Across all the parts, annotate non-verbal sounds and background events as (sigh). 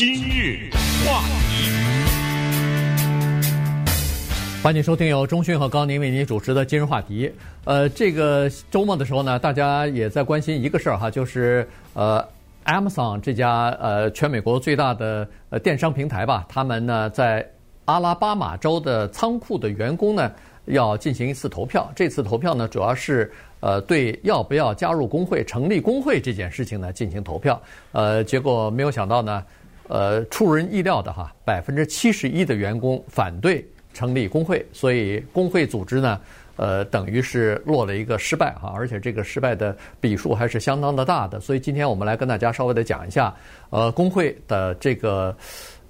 今日话题，欢迎收听由中讯和高宁为您主持的今日话题。呃，这个周末的时候呢，大家也在关心一个事儿哈，就是呃，Amazon 这家呃全美国最大的呃电商平台吧，他们呢在阿拉巴马州的仓库的员工呢要进行一次投票。这次投票呢，主要是。呃，对，要不要加入工会、成立工会这件事情呢，进行投票。呃，结果没有想到呢，呃，出人意料的哈，百分之七十一的员工反对成立工会，所以工会组织呢，呃，等于是落了一个失败哈，而且这个失败的笔数还是相当的大的。所以今天我们来跟大家稍微的讲一下，呃，工会的这个。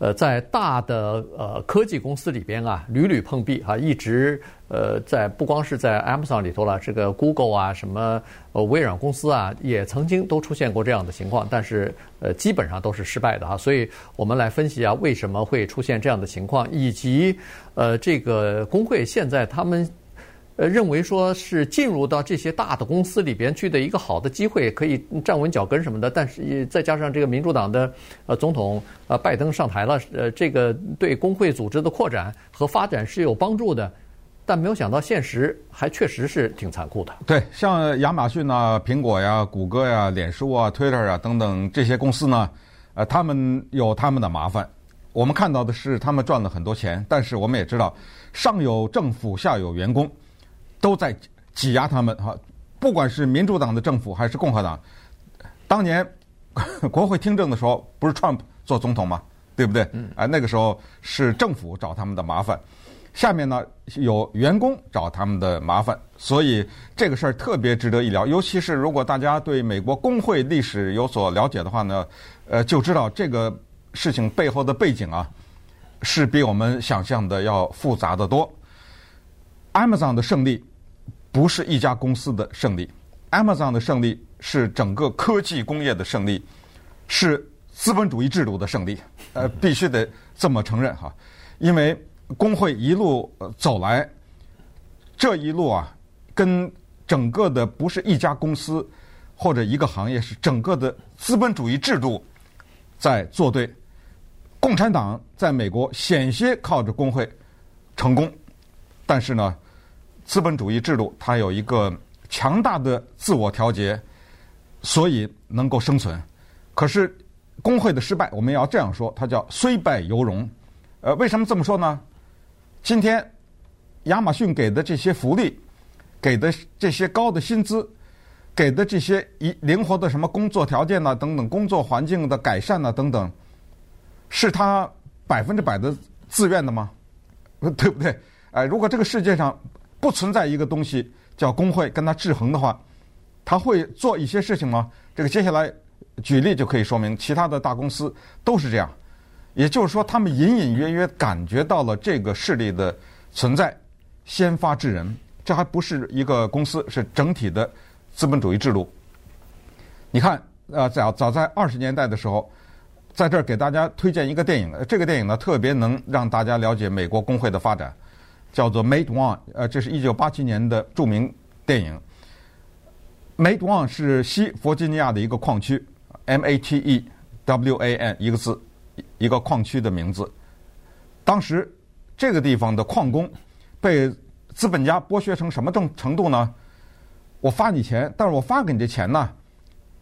呃，在大的呃科技公司里边啊，屡屡碰壁哈，一直呃在不光是在 Amazon 里头了，这个 Google 啊，什么呃微软公司啊，也曾经都出现过这样的情况，但是呃基本上都是失败的哈。所以我们来分析啊，为什么会出现这样的情况，以及呃这个工会现在他们。呃，认为说是进入到这些大的公司里边去的一个好的机会，可以站稳脚跟什么的。但是再加上这个民主党的呃总统呃拜登上台了，呃，这个对工会组织的扩展和发展是有帮助的。但没有想到现实还确实是挺残酷的。对，像亚马逊啊、苹果呀、谷歌呀、脸书啊、Twitter 啊等等这些公司呢，呃，他们有他们的麻烦。我们看到的是他们赚了很多钱，但是我们也知道上有政府，下有员工。都在挤压他们哈，不管是民主党的政府还是共和党，当年 (laughs) 国会听证的时候，不是 Trump 做总统吗？对不对？哎，那个时候是政府找他们的麻烦，下面呢有员工找他们的麻烦，所以这个事儿特别值得一聊。尤其是如果大家对美国工会历史有所了解的话呢，呃，就知道这个事情背后的背景啊，是比我们想象的要复杂的多。Amazon 的胜利。不是一家公司的胜利，Amazon 的胜利是整个科技工业的胜利，是资本主义制度的胜利。呃，(laughs) 必须得这么承认哈，因为工会一路走来，这一路啊，跟整个的不是一家公司或者一个行业，是整个的资本主义制度在作对。共产党在美国险些靠着工会成功，但是呢。资本主义制度它有一个强大的自我调节，所以能够生存。可是工会的失败，我们要这样说，它叫虽败犹荣。呃，为什么这么说呢？今天亚马逊给的这些福利，给的这些高的薪资，给的这些一灵活的什么工作条件呐，等等，工作环境的改善呐，等等，是他百分之百的自愿的吗？(laughs) 对不对？哎，如果这个世界上，不存在一个东西叫工会跟他制衡的话，他会做一些事情吗？这个接下来举例就可以说明，其他的大公司都是这样。也就是说，他们隐隐约约感觉到了这个势力的存在，先发制人。这还不是一个公司，是整体的资本主义制度。你看，呃，早早在二十年代的时候，在这儿给大家推荐一个电影，这个电影呢特别能让大家了解美国工会的发展。叫做 Mate One，呃，这是一九八七年的著名电影。Mate One 是西弗吉尼亚的一个矿区，M A T E W A N 一个字，一个矿区的名字。当时这个地方的矿工被资本家剥削成什么程程度呢？我发你钱，但是我发给你的钱呢，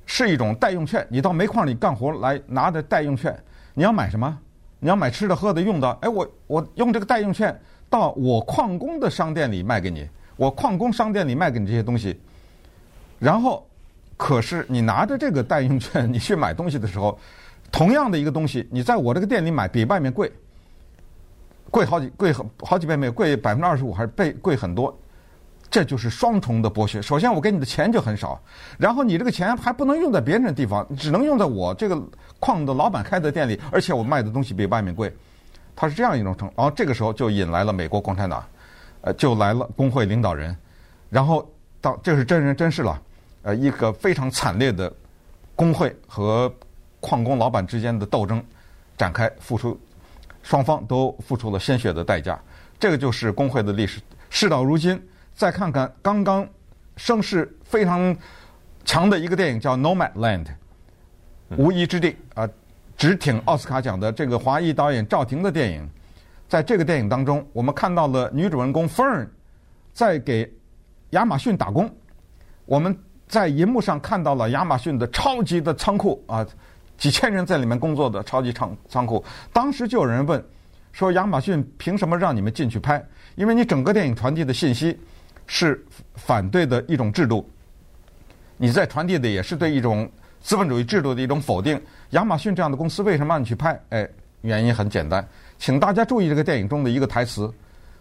是一种代用券。你到煤矿里干活来拿着代用券，你要买什么？你要买吃的、喝的、用的。哎，我我用这个代用券。到我矿工的商店里卖给你，我矿工商店里卖给你这些东西，然后，可是你拿着这个代用券，你去买东西的时候，同样的一个东西，你在我这个店里买比外面贵，贵好几贵好几倍没有，贵百分之二十五还是倍贵很多，这就是双重的剥削。首先我给你的钱就很少，然后你这个钱还不能用在别人的地方，只能用在我这个矿的老板开的店里，而且我卖的东西比外面贵。它是这样一种程，然后这个时候就引来了美国共产党，呃，就来了工会领导人，然后到这是真人真事了，呃，一个非常惨烈的工会和矿工老板之间的斗争展开，付出双方都付出了鲜血的代价，这个就是工会的历史。事到如今，再看看刚刚声势非常强的一个电影叫《Nomadland》，无依之地啊。直挺奥斯卡奖的这个华裔导演赵婷的电影，在这个电影当中，我们看到了女主人公 Fern 在给亚马逊打工。我们在银幕上看到了亚马逊的超级的仓库啊，几千人在里面工作的超级仓仓库。当时就有人问说：“亚马逊凭什么让你们进去拍？因为你整个电影传递的信息是反对的一种制度，你在传递的也是对一种资本主义制度的一种否定。亚马逊这样的公司为什么让你去拍？哎，原因很简单，请大家注意这个电影中的一个台词。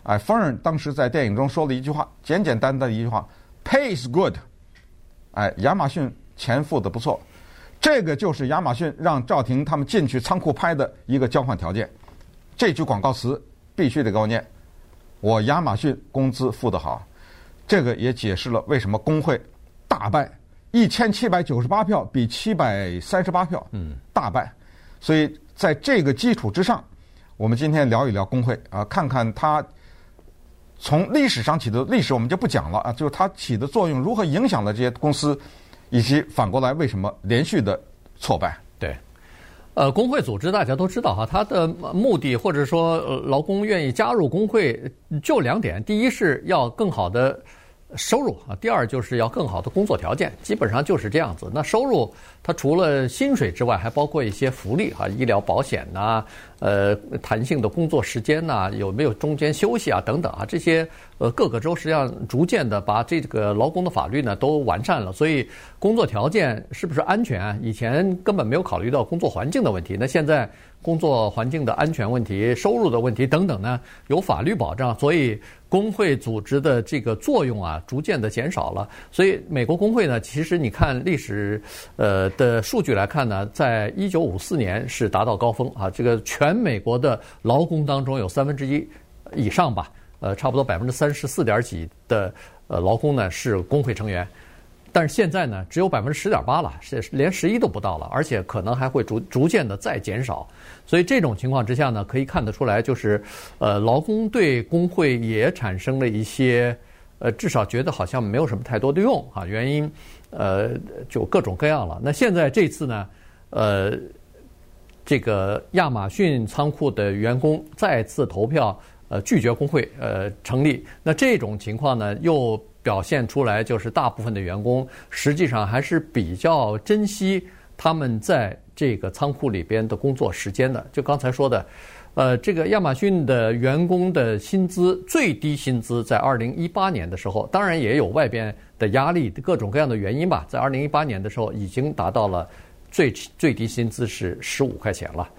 哎，Fern 当时在电影中说了一句话，简简单单的一句话：“Pay is good。”哎，亚马逊钱付的不错，这个就是亚马逊让赵婷他们进去仓库拍的一个交换条件。这句广告词必须得给我念，我亚马逊工资付得好，这个也解释了为什么工会大败，一千七百九十八票比七百三十八票，嗯，大败。所以在这个基础之上，我们今天聊一聊工会啊，看看它。从历史上起的历史我们就不讲了啊，就是它起的作用如何影响了这些公司，以及反过来为什么连续的挫败。对，呃，工会组织大家都知道哈，它的目的或者说劳工愿意加入工会就两点，第一是要更好的。收入啊，第二就是要更好的工作条件，基本上就是这样子。那收入它除了薪水之外，还包括一些福利啊，医疗保险呐，呃，弹性的工作时间呐，有没有中间休息啊等等啊，这些呃各个州实际上逐渐的把这个劳工的法律呢都完善了，所以工作条件是不是安全啊？以前根本没有考虑到工作环境的问题，那现在。工作环境的安全问题、收入的问题等等呢，有法律保障，所以工会组织的这个作用啊，逐渐的减少了。所以美国工会呢，其实你看历史呃的数据来看呢，在一九五四年是达到高峰啊，这个全美国的劳工当中有三分之一以上吧，呃，差不多百分之三十四点几的呃劳工呢是工会成员。但是现在呢，只有百分之十点八了，是连十一都不到了，而且可能还会逐逐渐的再减少。所以这种情况之下呢，可以看得出来，就是呃，劳工对工会也产生了一些呃，至少觉得好像没有什么太多的用啊。原因呃，就各种各样了。那现在这次呢，呃，这个亚马逊仓库的员工再次投票呃拒绝工会呃成立，那这种情况呢又。表现出来就是大部分的员工实际上还是比较珍惜他们在这个仓库里边的工作时间的。就刚才说的，呃，这个亚马逊的员工的薪资最低薪资在二零一八年的时候，当然也有外边的压力，各种各样的原因吧，在二零一八年的时候已经达到了最最低薪资是十五块钱了。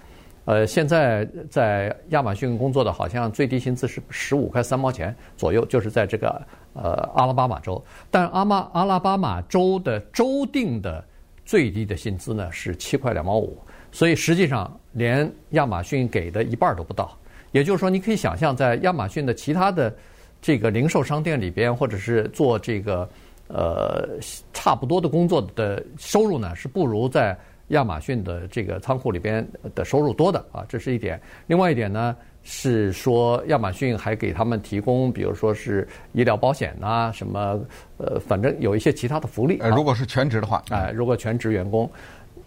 呃，现在在亚马逊工作的好像最低薪资是十五块三毛钱左右，就是在这个呃阿拉巴马州。但阿马阿拉巴马州的州定的最低的薪资呢是七块两毛五，所以实际上连亚马逊给的一半都不到。也就是说，你可以想象，在亚马逊的其他的这个零售商店里边，或者是做这个呃差不多的工作的收入呢，是不如在。亚马逊的这个仓库里边的收入多的啊，这是一点。另外一点呢，是说亚马逊还给他们提供，比如说是医疗保险呐，什么呃，反正有一些其他的福利。呃如果是全职的话，哎，如果全职员工，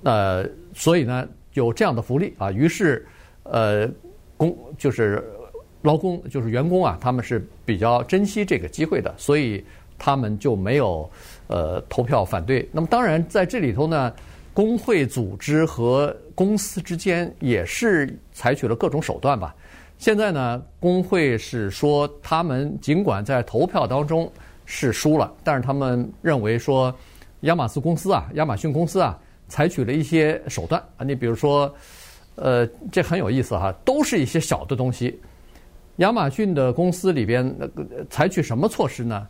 呃，所以呢有这样的福利啊，于是呃，工就是劳工就是员工啊，他们是比较珍惜这个机会的，所以他们就没有呃投票反对。那么当然在这里头呢。工会组织和公司之间也是采取了各种手段吧。现在呢，工会是说他们尽管在投票当中是输了，但是他们认为说亚马逊公司啊，亚马逊公司啊，采取了一些手段啊。你比如说，呃，这很有意思哈，都是一些小的东西。亚马逊的公司里边那个采取什么措施呢？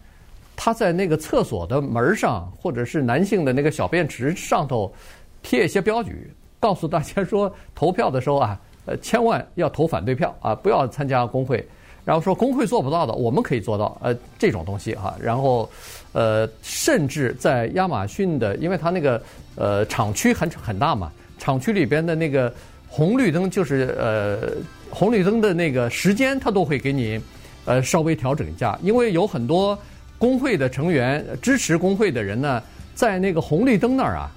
他在那个厕所的门上，或者是男性的那个小便池上头贴一些标语，告诉大家说，投票的时候啊，呃，千万要投反对票啊，不要参加工会。然后说工会做不到的，我们可以做到，呃，这种东西哈。然后，呃，甚至在亚马逊的，因为他那个呃厂区很很大嘛，厂区里边的那个红绿灯，就是呃红绿灯的那个时间，它都会给你呃稍微调整一下，因为有很多。工会的成员支持工会的人呢，在那个红绿灯那儿啊，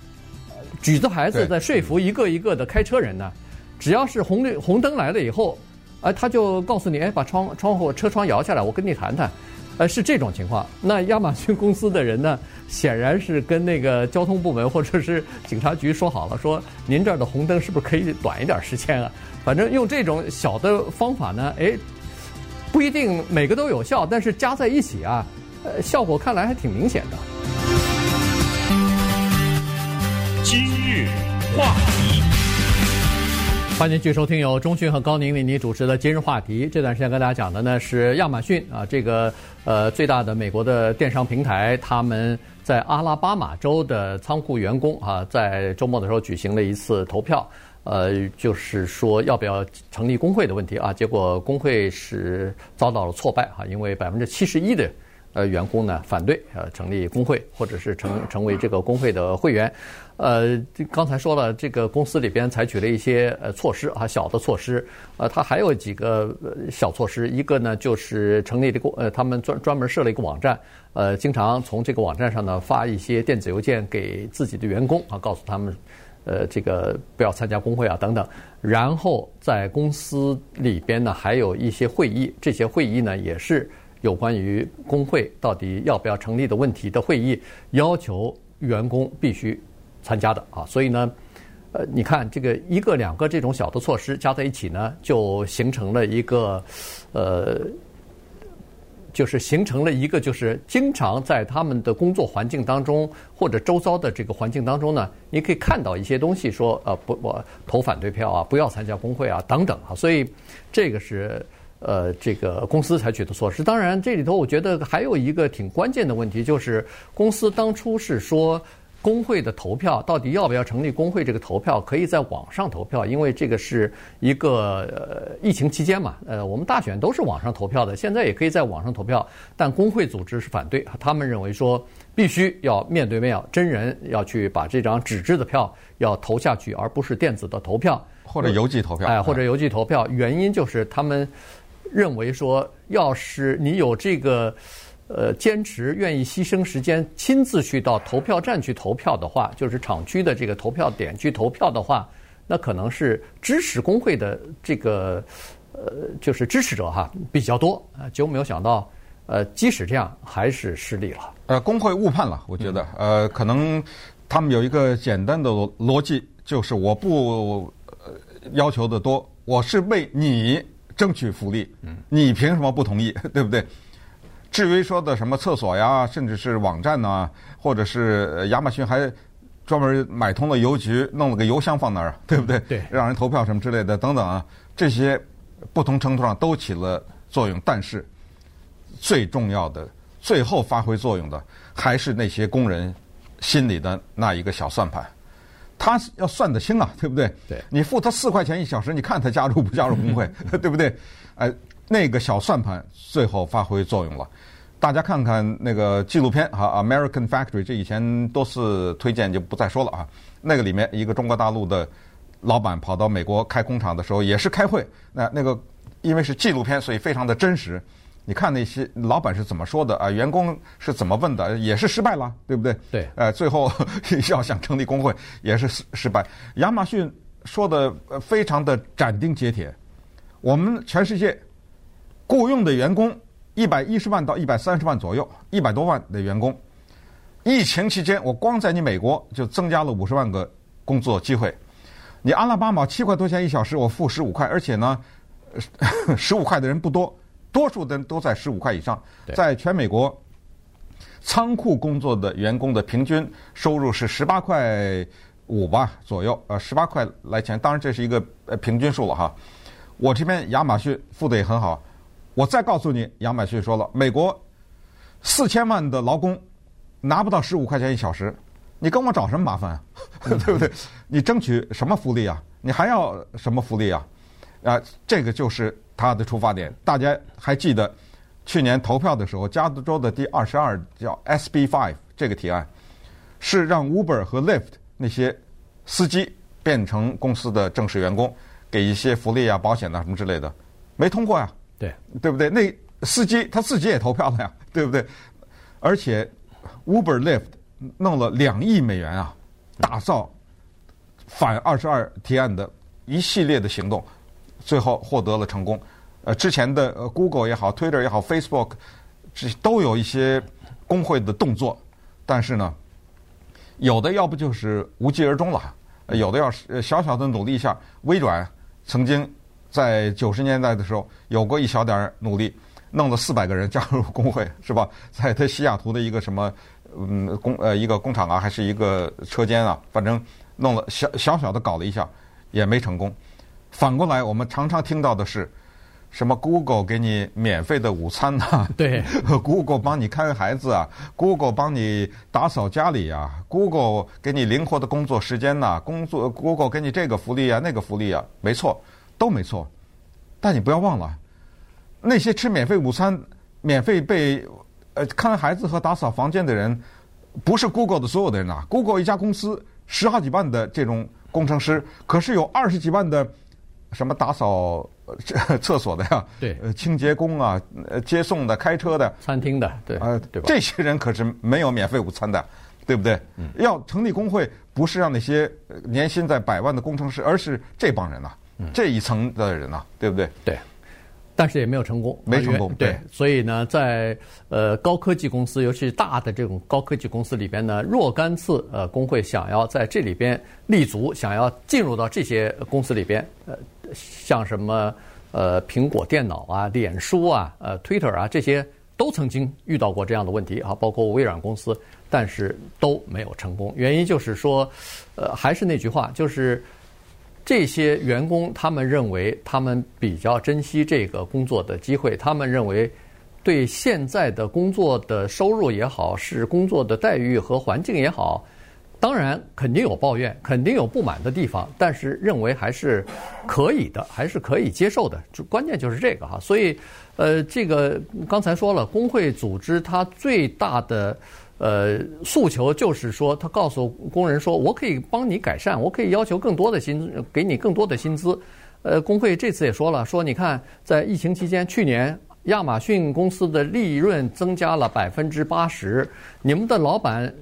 举着牌子在说服一个一个的开车人呢。只要是红绿红灯来了以后，哎，他就告诉你，哎，把窗窗户车窗摇下来，我跟你谈谈。呃，是这种情况。那亚马逊公司的人呢，显然是跟那个交通部门或者是警察局说好了，说您这儿的红灯是不是可以短一点时间啊？反正用这种小的方法呢，哎，不一定每个都有效，但是加在一起啊，呃，效果看来还挺明显的。今日话题。欢迎继续收听由钟讯和高宁为您主持的今日话题。这段时间跟大家讲的呢是亚马逊啊，这个呃最大的美国的电商平台，他们在阿拉巴马州的仓库员工啊，在周末的时候举行了一次投票，呃，就是说要不要成立工会的问题啊。结果工会是遭到了挫败啊，因为百分之七十一的呃员工呢反对呃成立工会或者是成成为这个工会的会员。呃，刚才说了，这个公司里边采取了一些呃措施啊，小的措施。呃，它还有几个小措施，一个呢就是成立这个呃，他们专专门设了一个网站，呃，经常从这个网站上呢发一些电子邮件给自己的员工啊，告诉他们，呃，这个不要参加工会啊等等。然后在公司里边呢还有一些会议，这些会议呢也是有关于工会到底要不要成立的问题的会议，要求员工必须。参加的啊，所以呢，呃，你看这个一个两个这种小的措施加在一起呢，就形成了一个，呃，就是形成了一个就是经常在他们的工作环境当中或者周遭的这个环境当中呢，你可以看到一些东西说，呃，不，我投反对票啊，不要参加工会啊，等等啊，所以这个是呃这个公司采取的措施。当然，这里头我觉得还有一个挺关键的问题，就是公司当初是说。工会的投票到底要不要成立工会？这个投票可以在网上投票，因为这个是一个呃疫情期间嘛，呃，我们大选都是网上投票的，现在也可以在网上投票。但工会组织是反对，他们认为说必须要面对面，真人要去把这张纸质的票要投下去，而不是电子的投票或者邮寄投票。哎，或者邮寄投票，原因就是他们认为说，要是你有这个。呃，坚持愿意牺牲时间亲自去到投票站去投票的话，就是厂区的这个投票点去投票的话，那可能是支持工会的这个呃，就是支持者哈比较多啊，就没有想到，呃，即使这样还是失利了。呃，工会误判了，我觉得，呃，可能他们有一个简单的逻辑，就是我不呃要求的多，我是为你争取福利，你凭什么不同意，(laughs) 对不对？至于说的什么厕所呀，甚至是网站呐，或者是亚马逊还专门买通了邮局，弄了个邮箱放那儿，对不对？对，让人投票什么之类的等等啊，这些不同程度上都起了作用。但是最重要的，最后发挥作用的，还是那些工人心里的那一个小算盘，他要算得清啊，对不对？对，你付他四块钱一小时，你看他加入不加入工会，(laughs) (laughs) 对不对？哎。那个小算盘最后发挥作用了，大家看看那个纪录片哈，《American Factory》这以前多次推荐就不再说了啊。那个里面一个中国大陆的老板跑到美国开工厂的时候也是开会，那那个因为是纪录片，所以非常的真实。你看那些老板是怎么说的啊？员工是怎么问的？也是失败了，对不对？对。呃，最后要想成立工会也是失失败。亚马逊说的非常的斩钉截铁，我们全世界。雇佣的员工一百一十万到一百三十万左右，一百多万的员工。疫情期间，我光在你美国就增加了五十万个工作机会。你阿拉巴马七块多钱一小时，我付十五块，而且呢，十五块的人不多，多数的人都在十五块以上。在全美国，仓库工作的员工的平均收入是十八块五吧左右，呃，十八块来钱。当然这是一个呃平均数了哈。我这边亚马逊付的也很好。我再告诉你，亚马逊说了，美国四千万的劳工拿不到十五块钱一小时，你跟我找什么麻烦啊？(laughs) 对不对？你争取什么福利啊？你还要什么福利啊？啊，这个就是他的出发点。大家还记得去年投票的时候，加州的第二十二叫 SB Five 这个提案，是让 Uber 和 Lyft 那些司机变成公司的正式员工，给一些福利啊、保险啊什么之类的，没通过呀。对，对不对？那司机他自己也投票了呀，(laughs) 对不对？而且 Uber Lyft 弄了两亿美元啊，打造反二十二提案的一系列的行动，最后获得了成功。呃，之前的 Google 也好，Twitter 也好，Facebook 这都有一些工会的动作，但是呢，有的要不就是无疾而终了，有的要是小小的努力一下。微软曾经在九十年代的时候有过一小点努力，弄了四百个人加入工会，是吧？在他西雅图的一个什么嗯工呃一个工厂啊，还是一个车间啊，反正弄了小小小的搞了一下，也没成功。反过来，我们常常听到的是。什么 Google 给你免费的午餐呐、啊？(laughs) 对，(laughs) Google 帮你看孩子啊，Google 帮你打扫家里啊，Google 给你灵活的工作时间呐、啊，工作 Google 给你这个福利啊，那个福利啊，没错，都没错。但你不要忘了，那些吃免费午餐、免费被呃看孩子和打扫房间的人，不是 Google 的所有的人呐、啊。Google 一家公司十好几万的这种工程师，可是有二十几万的。什么打扫厕所的呀？对，呃，清洁工啊，呃，接送的、开车的、餐厅的，对，呃，对吧？这些人可是没有免费午餐的，对不对？嗯。要成立工会，不是让那些年薪在百万的工程师，而是这帮人呐、啊，嗯、这一层的人呐、啊，对不对？对。但是也没有成功，没成功。对，对，所以呢，在呃高科技公司，尤其是大的这种高科技公司里边呢，若干次呃工会想要在这里边立足，想要进入到这些公司里边，呃，像什么呃苹果电脑啊、脸书啊、呃 Twitter 啊这些，都曾经遇到过这样的问题啊，包括微软公司，但是都没有成功。原因就是说，呃，还是那句话，就是。这些员工，他们认为他们比较珍惜这个工作的机会，他们认为对现在的工作的收入也好，是工作的待遇和环境也好，当然肯定有抱怨，肯定有不满的地方，但是认为还是可以的，还是可以接受的。就关键就是这个哈，所以呃，这个刚才说了，工会组织它最大的。呃，诉求就是说，他告诉工人说：“我可以帮你改善，我可以要求更多的薪资，给你更多的薪资。”呃，工会这次也说了，说你看，在疫情期间，去年亚马逊公司的利润增加了百分之八十，你们的老板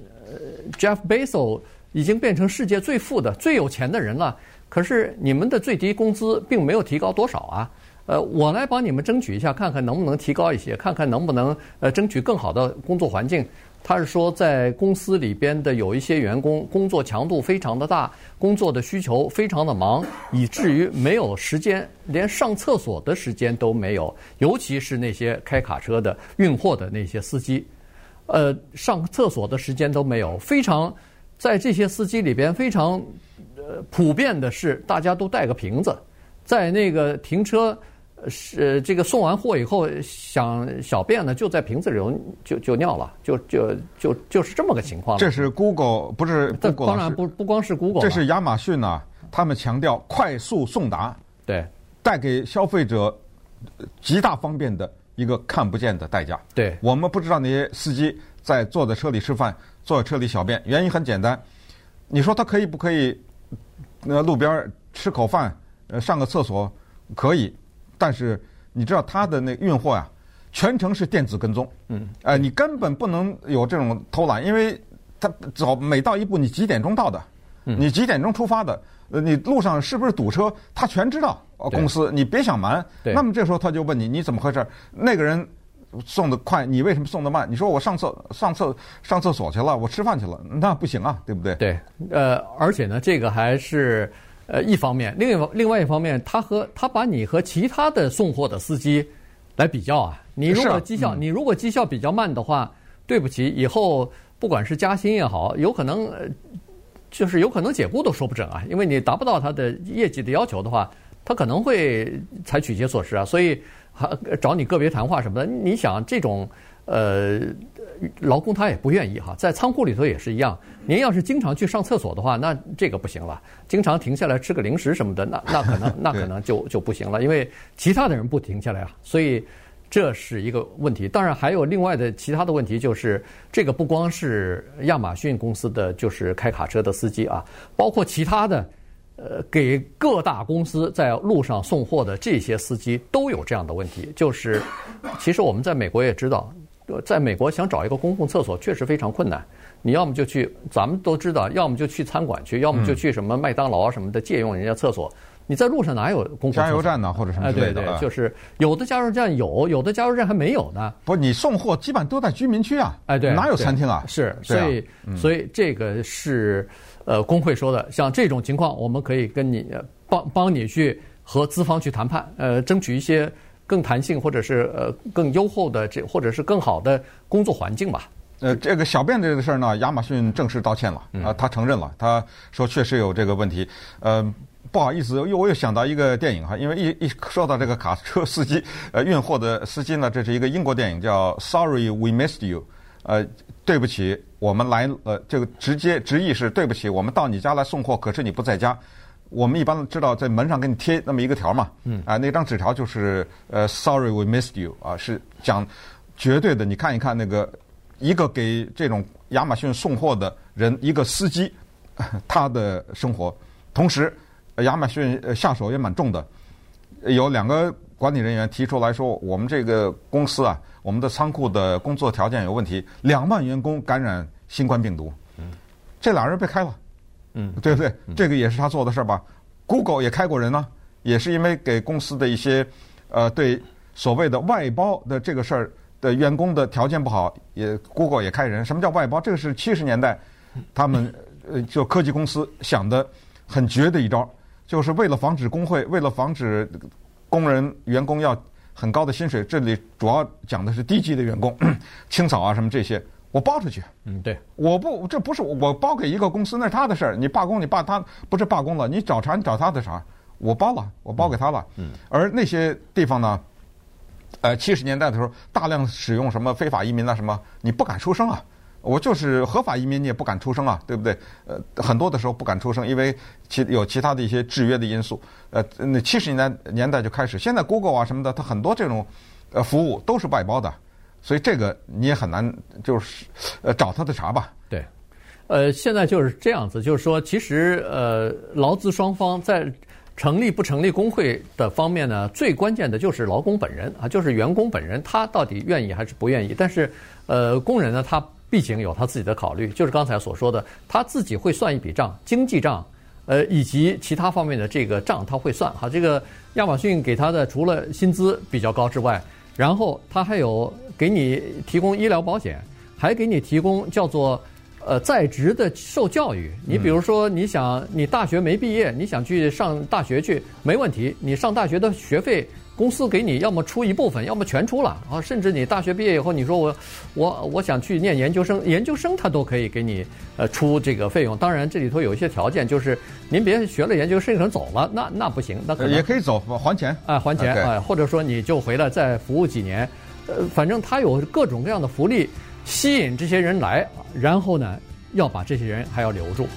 Jeff Bezos 已经变成世界最富的、最有钱的人了，可是你们的最低工资并没有提高多少啊。呃，我来帮你们争取一下，看看能不能提高一些，看看能不能呃争取更好的工作环境。他是说，在公司里边的有一些员工工作强度非常的大，工作的需求非常的忙，以至于没有时间，连上厕所的时间都没有。尤其是那些开卡车的、运货的那些司机，呃，上厕所的时间都没有。非常，在这些司机里边非常呃普遍的是，大家都带个瓶子，在那个停车。是这个送完货以后想小便呢，就在瓶子里就就尿了，就就就就是这么个情况。这是 Google 不是 Google？当然不不光是 Google，这是亚马逊呐，他们强调快速送达，对，带给消费者极大方便的一个看不见的代价。对，我们不知道那些司机在坐在车里吃饭，坐在车里小便，原因很简单，你说他可以不可以？那路边吃口饭，呃，上个厕所可以。但是你知道他的那运货呀，全程是电子跟踪，嗯，呃，你根本不能有这种偷懒，因为他走每到一步，你几点钟到的，你几点钟出发的，呃，你路上是不是堵车，他全知道。哦公司，你别想瞒。那么这时候他就问你，你怎么回事？那个人送的快，你为什么送的慢？你说我上厕上厕上厕所去了，我吃饭去了，那不行啊，对不对？对，呃，而且呢，这个还是。呃，一方面，另外另外一方面，他和他把你和其他的送货的司机来比较啊。你如果绩效，嗯、你如果绩效比较慢的话，对不起，以后不管是加薪也好，有可能就是有可能解雇都说不准啊。因为你达不到他的业绩的要求的话，他可能会采取一些措施啊。所以还找你个别谈话什么的。你想这种呃。劳工他也不愿意哈，在仓库里头也是一样。您要是经常去上厕所的话，那这个不行了。经常停下来吃个零食什么的，那那可能 (laughs) 那可能就就不行了，因为其他的人不停下来啊。所以这是一个问题。当然还有另外的其他的问题，就是这个不光是亚马逊公司的，就是开卡车的司机啊，包括其他的，呃，给各大公司在路上送货的这些司机都有这样的问题。就是其实我们在美国也知道。在美国想找一个公共厕所确实非常困难，你要么就去，咱们都知道，要么就去餐馆去，要么就去什么麦当劳啊什么的借用人家厕所。你在路上哪有公共加油站呢，或者什么之类的？哎，对对，就是有的加油站有，有的加油站还没有呢。不，你送货基本上都在居民区啊。哎，对，哪有餐厅啊？是，所以，所以这个是呃工会说的，像这种情况，我们可以跟你帮帮你去和资方去谈判，呃，争取一些更弹性或者是呃更优厚的这或者是更好的工作环境吧。呃，这个小便这个事儿呢，亚马逊正式道歉了啊，他承认了，他说确实有这个问题，呃。不好意思，又我又想到一个电影哈，因为一一说到这个卡车司机，呃，运货的司机呢，这是一个英国电影叫《Sorry We Missed You》，呃，对不起，我们来呃，这个直接直译是对不起，我们到你家来送货，可是你不在家。我们一般知道在门上给你贴那么一个条嘛，嗯，啊，那张纸条就是呃，Sorry We Missed You 啊，是讲绝对的，你看一看那个一个给这种亚马逊送货的人，一个司机他的生活，同时。亚马逊下手也蛮重的，有两个管理人员提出来说，我们这个公司啊，我们的仓库的工作条件有问题，两万员工感染新冠病毒。嗯，这俩人被开了。嗯，对不对？这个也是他做的事儿吧？Google 也开过人呢，也是因为给公司的一些呃对所谓的外包的这个事儿的员工的条件不好，也 Google 也开人。什么叫外包？这个是七十年代他们呃就科技公司想的很绝的一招。就是为了防止工会，为了防止工人员工要很高的薪水，这里主要讲的是低级的员工，(clears throat) 清扫啊什么这些，我包出去。嗯，对，我不，这不是我包给一个公司，那是他的事儿。你罢工，你罢他不是罢工了，你找茬，你找他的茬。我包了，我包给他了。嗯。而那些地方呢，呃，七十年代的时候，大量使用什么非法移民啊什么，你不敢出声啊。我就是合法移民，你也不敢出声啊，对不对？呃，很多的时候不敢出声，因为其有其他的一些制约的因素。呃，那七十年代年代就开始，现在 Google 啊什么的，它很多这种呃服务都是外包的，所以这个你也很难就是呃找他的茬吧？对，呃，现在就是这样子，就是说，其实呃，劳资双方在成立不成立工会的方面呢，最关键的就是劳工本人啊，就是员工本人，他到底愿意还是不愿意？但是呃，工人呢，他。毕竟有他自己的考虑，就是刚才所说的，他自己会算一笔账，经济账，呃，以及其他方面的这个账他会算。哈，这个亚马逊给他的除了薪资比较高之外，然后他还有给你提供医疗保险，还给你提供叫做呃在职的受教育。你比如说，你想你大学没毕业，你想去上大学去，没问题，你上大学的学费。公司给你要么出一部分，要么全出了啊！甚至你大学毕业以后，你说我我我想去念研究生，研究生他都可以给你呃出这个费用。当然这里头有一些条件，就是您别学了研究生走了，那那不行，那可能也可以走还钱啊，还钱啊，或者说你就回来再服务几年，呃，反正他有各种各样的福利吸引这些人来，然后呢要把这些人还要留住。